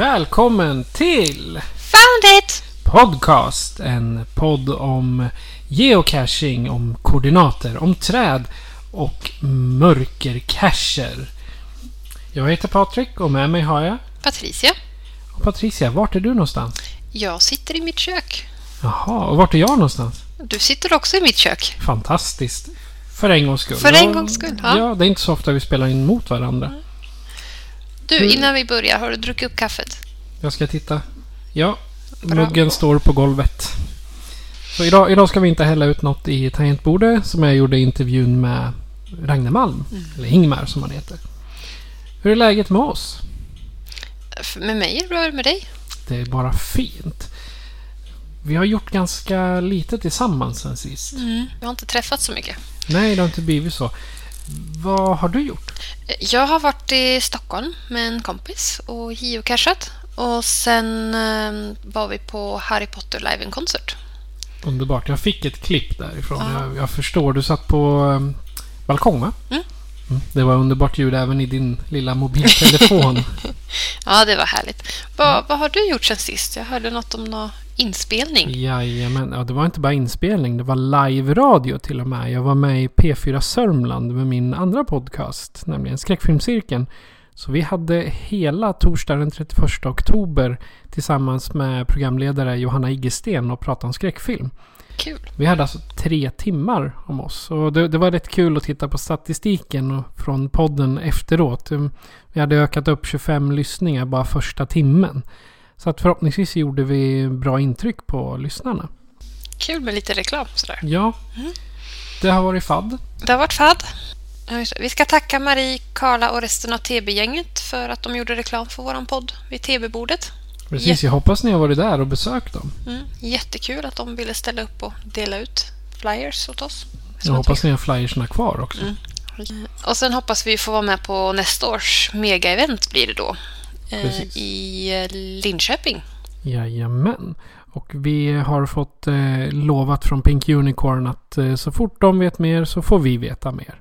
Välkommen till Found it! Podcast. En podd om geocaching, om koordinater, om träd och mörkercacher. Jag heter Patrik och med mig har jag Patricia. och Patricia. Vart är du någonstans? Jag sitter i mitt kök. Jaha, och vart är jag någonstans? Du sitter också i mitt kök. Fantastiskt. För en gångs skull. För en gångs skull, ja. Ja, det är inte så ofta vi spelar in mot varandra. Du, Mm. innan vi börjar, har du druckit upp kaffet? Jag ska titta. Ja, Bra. muggen står på golvet. Så idag, idag ska vi inte hälla ut något i tangentbordet som jag gjorde i intervjun med Ragne Malm. Mm. Eller Ingmar som han heter. Hur är läget med oss? Med mig är det bra med dig? Det är bara fint. Vi har gjort ganska lite tillsammans sen sist. Mm. Vi har inte träffats så mycket. Nej, det har inte blivit så. Vad har du gjort? Jag har varit i Stockholm med en kompis och geocachat. Och sen eh, var vi på Harry Potter Live-konsert. Underbart. Jag fick ett klipp därifrån. Ja. Jag, jag förstår. Du satt på um, balkong, va? Mm. Mm. Det var underbart ljud även i din lilla mobiltelefon. Ja, det var härligt. Va, Vad har du gjort sen sist? Jag hörde något om någon inspelning. Jajamän. Ja, det var inte bara inspelning. Det var live-radio till och med. Jag var med i P4 Sörmland med min andra podcast, nämligen Skräckfilmscirkeln. Så vi hade hela torsdagen den 31 oktober tillsammans med programledare Johanna Iggesten och pratade om skräckfilm. Kul. Vi hade alltså tre timmar om oss. Och det, det var rätt kul att titta på statistiken från podden efteråt. Vi hade ökat upp 25 lyssningar bara första timmen. Så att förhoppningsvis gjorde vi bra intryck på lyssnarna. Kul med lite reklam sådär. Ja, det har varit fadd. Det har varit det. Vi ska tacka Marie, Karla och resten av TB-gänget för att de gjorde reklam för våran podd vid TB-bordet. Precis, jag hoppas ni har varit där och besökt dem. Mm. Jättekul att de ville ställa upp och dela ut flyers åt oss. Jag hoppas ni har flyerserna kvar också. Och sen hoppas vi få vara med på nästa års mega-event blir det då. Eh, Precis. I eh, Linköping. Jajamän. Och vi har fått eh, lovat från Pink Unicorn att eh, så fort de vet mer så får vi veta mer.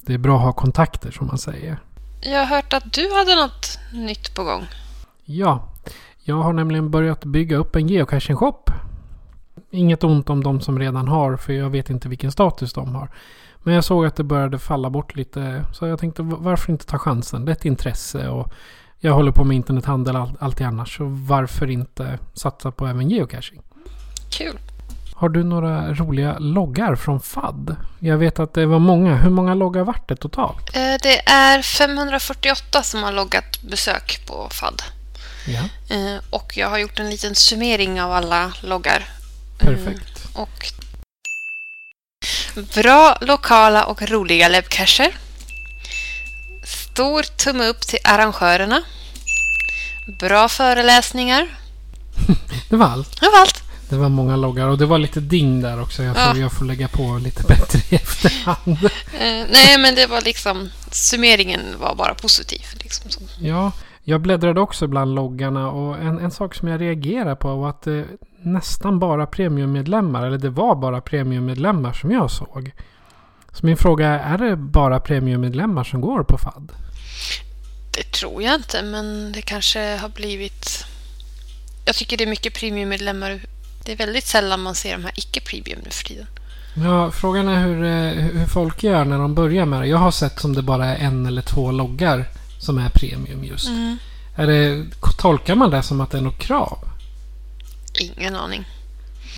Det är bra att ha kontakter som man säger. Jag har hört att du hade något nytt på gång. Ja, jag har nämligen börjat bygga upp en geocaching shop. Inget ont om de som redan har, för jag vet inte vilken status de har. Men jag såg att det började falla bort lite, så jag tänkte "Va- varför inte ta chansen? Det är ett intresse och jag håller på med internethandel all, alltid annars, så varför inte satsa på även geocaching? Kul. Har du några roliga loggar från FAD? Jag vet att det var många. Hur många loggar vart det totalt? Eh, Det är 548 som har loggat besök på FAD. Ja, Eh, Och jag har gjort en liten summering av alla loggar. perfekt. Och bra lokala och roliga webbcacher. Stor tumme upp till arrangörerna. Bra föreläsningar. Det var allt. Det var allt. Det var många loggar och det var lite ding där också. Jag Ja. tror jag får lägga på lite bättre i efterhand. Eh, nej, men det var liksom... Summeringen var bara positiv. Liksom. Ja, jag bläddrade också bland loggarna och en, en sak som jag reagerar på var att det nästan bara premiummedlemmar, eller det var bara premiummedlemmar som jag såg. Så min fråga är, är det bara premiummedlemmar som går på FAD? Det tror jag inte, men det kanske har blivit... Jag tycker det är mycket premiummedlemmar. Det är väldigt sällan man ser de här icke-premium nu för tiden. Ja, frågan är hur, eh, hur folk gör när de börjar med det. Jag har sett som det bara är en eller två loggar som är premium just. Är det, tolkar man det som att det är något krav? Ingen aning.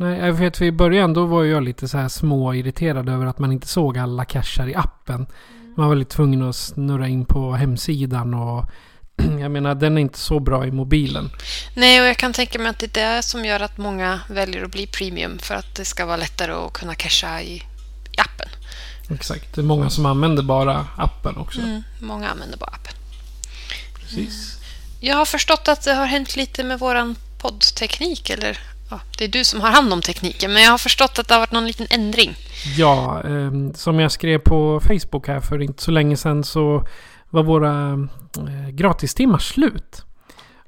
Nej, jag vet för i början då var jag lite så här små irriterad över att man inte såg alla cashar i appen. Man var lite tvungen att snurra in på hemsidan och jag menar den är inte så bra i mobilen. Nej, och jag kan tänka mig att det är det som gör att många väljer att bli premium för att det ska vara lättare att kunna casha i, i appen. Exakt, det är många som använder bara appen också. Mm, många använder bara appen. Precis. Jag har förstått att det har hänt lite med våran poddteknik, eller ja, det är du som har hand om tekniken, men jag har förstått att det har varit någon liten ändring. Ja, eh, som jag skrev på Facebook här för inte så länge sedan så var våra eh, gratistimmar slut.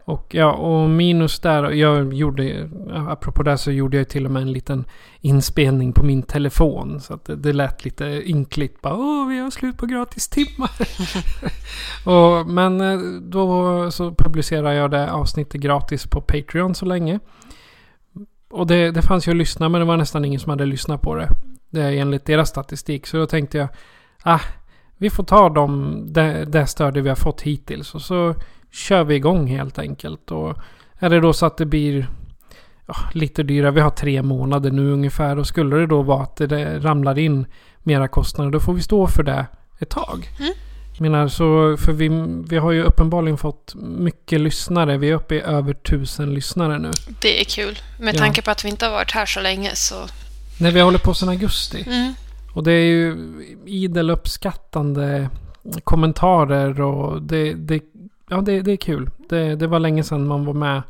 Och ja, och minus där, jag gjorde, apropå det så gjorde jag till och med en liten inspelning på min telefon. Så att det, det lät lite ynkligt. Bara, Åh, vi har slut på gratistimmar. och, men eh, då så publicerade jag det avsnittet gratis på Patreon så länge. Och det, det fanns ju att lyssna, men det var nästan ingen som hade lyssnat på det. Det är enligt deras statistik. Så då tänkte jag, ah, vi får ta dem, det, det stödet vi har fått hittills. Och så kör vi igång helt enkelt. Och är det då så att det blir ja, lite dyrare, vi har tre månader nu ungefär. Och skulle det då vara att det ramlar in mera kostnader, då får vi stå för det ett tag. Mm. Jag menar, så, för vi, vi har ju uppenbarligen fått mycket lyssnare. Vi är uppe i över tusen lyssnare nu. Det är kul. Med Ja. tanke på att vi inte har varit här så länge så... När vi håller på sedan augusti. Mm. Och det är ju idel uppskattande kommentarer och det, det, ja, det, det är kul. Det, det var länge sedan man var med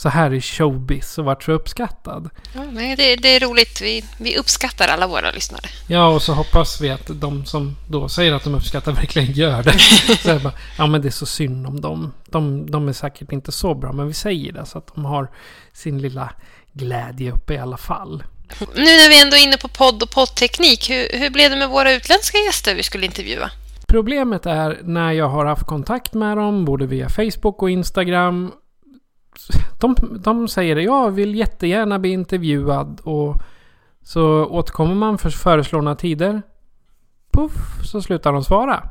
så här i showbiz och vart så uppskattad. Ja, nej, det, det är roligt. Vi, vi uppskattar alla våra lyssnare. Ja, och så hoppas vi att de som då säger att de uppskattar verkligen gör det. så bara, ja men det är så synd om dem. De, de är säkert inte så bra, men vi säger det så att de har sin lilla glädje uppe i alla fall. Nu när vi ändå är inne på podd och poddteknik, hur, hur blev det med våra utländska gäster vi skulle intervjua? Problemet är när jag har haft kontakt med dem, både via Facebook och Instagram. De, de säger jag vill jättegärna bli intervjuad och så återkommer man för föreslagna tider. Puff, så slutar de svara.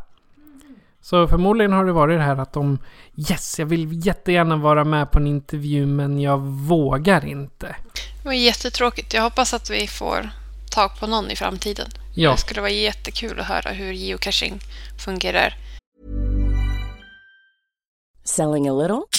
Så förmodligen har det varit det här att de Yes, jag vill jättegärna vara med på en intervju men jag vågar inte. Det var jättetråkigt. Jag hoppas att vi får tag på någon i framtiden. Ja, Det skulle vara jättekul att höra hur geocaching fungerar. Selling a little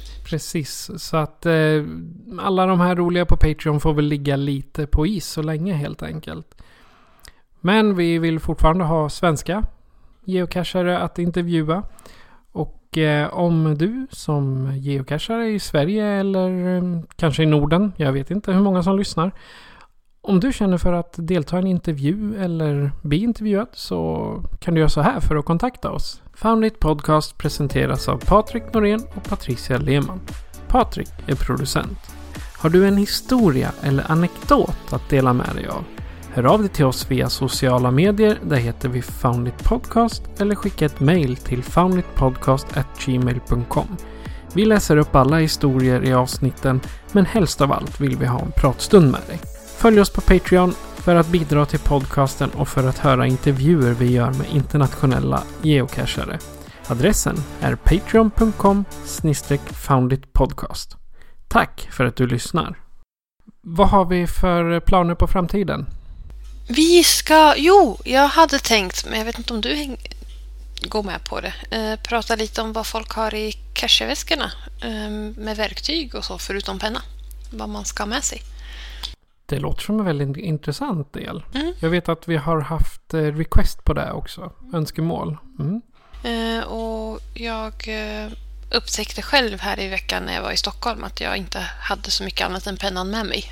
Precis. Så att eh, alla de här roliga på Patreon får väl ligga lite på is så länge helt enkelt. Men vi vill fortfarande ha svenska geocachare att intervjua. Och eh, om du som geocachare i Sverige eller eh, kanske i Norden, jag vet inte hur många som lyssnar. Om du känner för att delta i en intervju eller bli intervjuad så kan du göra så här för att kontakta oss. Foundit Podcast presenteras av Patrik Norén och Patricia Lehmann. Patrik är producent. Har du en historia eller anekdot att dela med dig av? Hör av dig till oss via sociala medier. Där heter vi Foundit Podcast eller skicka ett mail till founditpodcast@gmail.com. Vi läser upp alla historier i avsnitten men helst av allt vill vi ha en pratstund med dig. Följ oss på Patreon för att bidra till podcasten och för att höra intervjuer vi gör med internationella geocachare. Adressen är patreon.com founditpodcast. Tack för att du lyssnar. Vad har vi för planer på framtiden? Vi ska... Jo, jag hade tänkt, men jag vet inte om du häng, går med på det. Eh, prata lite om vad folk har i cacheväskorna eh, med verktyg och så, förutom penna. Vad man ska ha med sig. Det låter som en väldigt intressant del. Mm. Jag vet att vi har haft eh, request på det också. Önskemål. Mm. Eh, och jag eh, upptäckte själv här i veckan när jag var i Stockholm att jag inte hade så mycket annat än pennan med mig.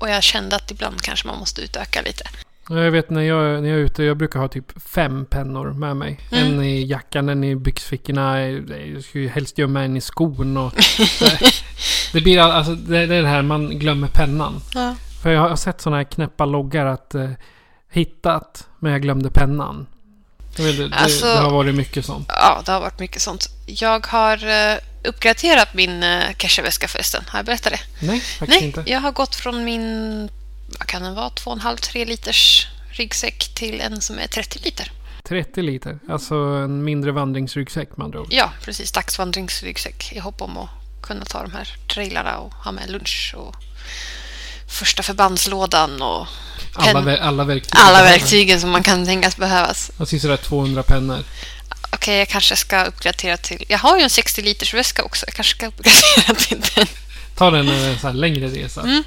Och jag kände att ibland kanske man måste utöka lite. Ja, Jag vet när jag, när jag är ute, jag brukar ha typ fem pennor med mig. Mm. En i jackan, en i byxfickorna. Jag ju helst gömma en i skon. Och, det blir all- alltså, det, det är det här man glömmer pennan. Ja. För jag har sett sådana här knäppa loggar att eh, hittat, men jag glömde pennan. Vet, det, Alltså- det, det har varit mycket sånt. Ja, det har varit mycket sånt. Jag har eh, uppgraderat min uh, cashväska förresten. Har jag berättat det? Nej, faktiskt Nej, inte. jag har gått från min, vad kan den vara, 2,5-3 liters ryggsäck till en som är 30 liter. 30 liter. Alltså en mindre vandringsryggsäck med andra ord. Ja, precis. Dagsvandringsryggsäck i hopp om att kunna ta de här trailarna och ha med lunch och första förbandslådan och Alla, ver- alla verktyg. alla verktygen som man kan tänkas behövas. Och sådär 200 pennor. Okej, jag kanske ska uppgradera till... Jag har ju en 60 liters väska också. Jag kanske ska uppgradera till den. Ta den en sån här längre resa. Mm.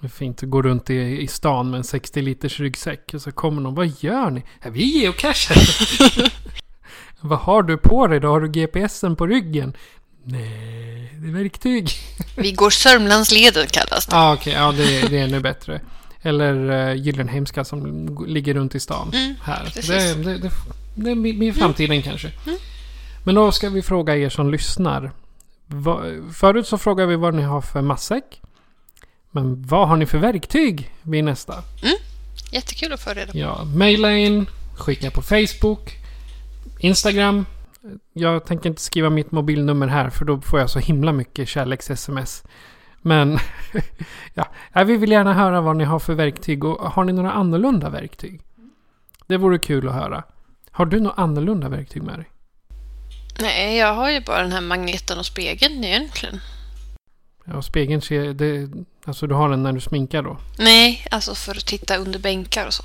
Det är fint att gå runt i, i stan med en 60 liters ryggsäck. Och så kommer någon. Vad gör ni? Ja, vi geocachar. Vad har du på dig då? Har du GPSen på ryggen? Nej, det är verktyg. Vi går Sörmlandsleden kallas det. Ja, ah, okej. Ja, det, det är ännu bättre. Eller uh, Gyllenheimska som g- ligger runt i stan. Mm, här. Det, det, det, det är mi- min framtiden kanske. Mm. Men då ska vi fråga er som lyssnar. Va, förut så frågade vi vad ni har för matsäck. Men vad har ni för verktyg vid nästa? Jättekul att få reda på. Ja, maila in, skicka på Facebook, Instagram. Jag tänker inte skriva mitt mobilnummer här för då får jag så himla mycket kärleks-sms. Men ja, vi vill gärna höra vad ni har för verktyg och har ni några annorlunda verktyg? Det vore kul att höra. Har du några annorlunda verktyg med dig? Nej, jag har ju bara den här magneten och spegeln egentligen. Ja, spegeln ser... Det, alltså du har den när du sminkar då? Nej, alltså för att titta under bänkar och så.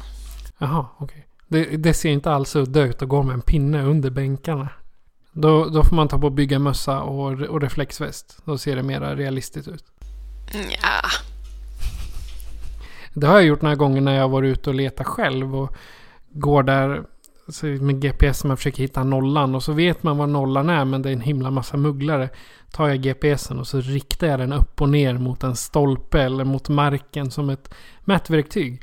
Jaha, okej. Det, det ser inte alls udda ut att gå med en pinne under bänkarna. Då, då får man ta på byggarmössa och, och reflexväst. Då ser det mer realistiskt ut. Ja, Det har jag gjort några gånger när jag varit ute och letat själv. Och går där så med GPS man försöker hitta nollan. Och så vet man var nollan är men det är en himla massa mugglare. Tar jag GPSen och så riktar jag den upp och ner mot en stolpe eller mot marken som ett mätverktyg.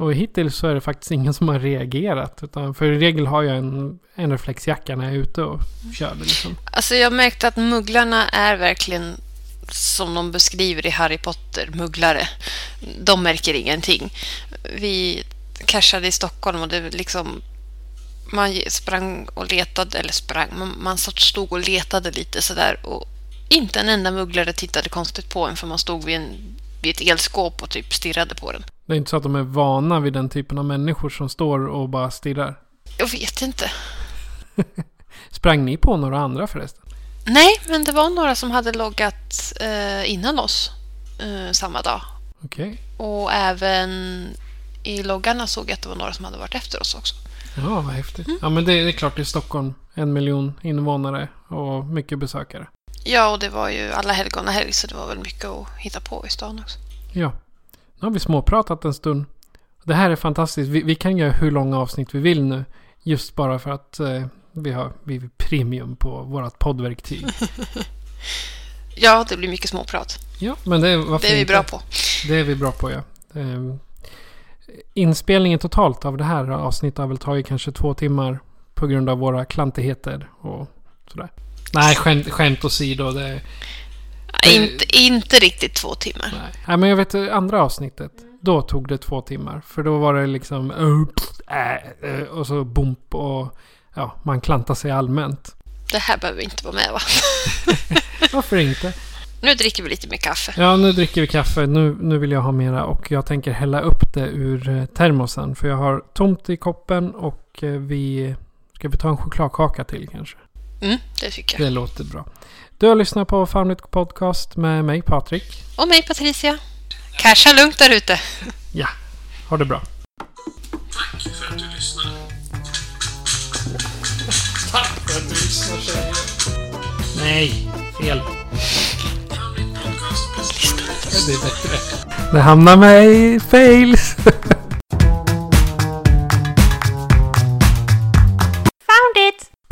Och hittills så är det faktiskt ingen som har reagerat. Utan för i regel har jag en, en reflexjacka när jag är ute och kör. det Liksom. alltså jag märkte att mugglarna är verkligen som de beskriver i Harry Potter, mugglare. De märker ingenting. Vi cashade i Stockholm och det liksom man sprang och letade, eller sprang, man, man stod och letade lite sådär och inte en enda mugglare tittade konstigt på en för man stod vid, en, vid ett elskåp och typ stirrade på den. Det är inte så att de är vana vid den typen av människor som står och bara stirrar. Jag vet inte. Sprang ni på några andra förresten? Nej, men det var några som hade loggat eh, innan oss eh, samma dag. Okej. Och även i loggarna såg jag att det var några som hade varit efter oss också. Ja, vad häftigt. Ja, men det, det är klart det är Stockholm. En miljon invånare och mycket besökare. Ja, och det var ju alla helgon och helg så det var väl mycket att hitta på i stan också. Ja. Nu har vi småpratat en stund. Det här är fantastiskt. Vi, vi kan göra hur långa avsnitt vi vill nu. Just bara för att eh, vi har vi premium på vårt poddverktyg. Ja, det blir mycket småprat. Ja, men det, varför Det är vi bra på. Det är vi bra på, ja. Ehm, inspelningen totalt av det här avsnittet har väl tagit kanske två timmar på grund av våra klantigheter och sådär. Nej, skämt, skämt åsido. Det, Nej, Inte, inte riktigt två timmar. nej. nej, men jag vet eh, andra avsnittet. Då tog det två timmar. För då var det liksom... Äh, äh, och så bump och... Ja, man klantar sig allmänt. Det här behöver inte vara med va? Varför inte? Nu dricker vi lite mer kaffe. Ja, nu dricker vi kaffe. Nu, nu vill jag ha mera och jag tänker hälla upp det ur eh, termosen. För jag har tomt i koppen och eh, vi... Ska vi ta en chokladkaka till kanske? Mm, det tycker jag. Det låter bra. Du har lyssnat på It Podcast med mig Patrik. Och mig Patricia. Casha lugnt där ute. Ja, ha det bra. Tack för att du lyssnade. Tack för att du lyssnar tjejer. Nej, fel. Det är bättre. Det hamnar med i fails.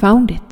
Found it.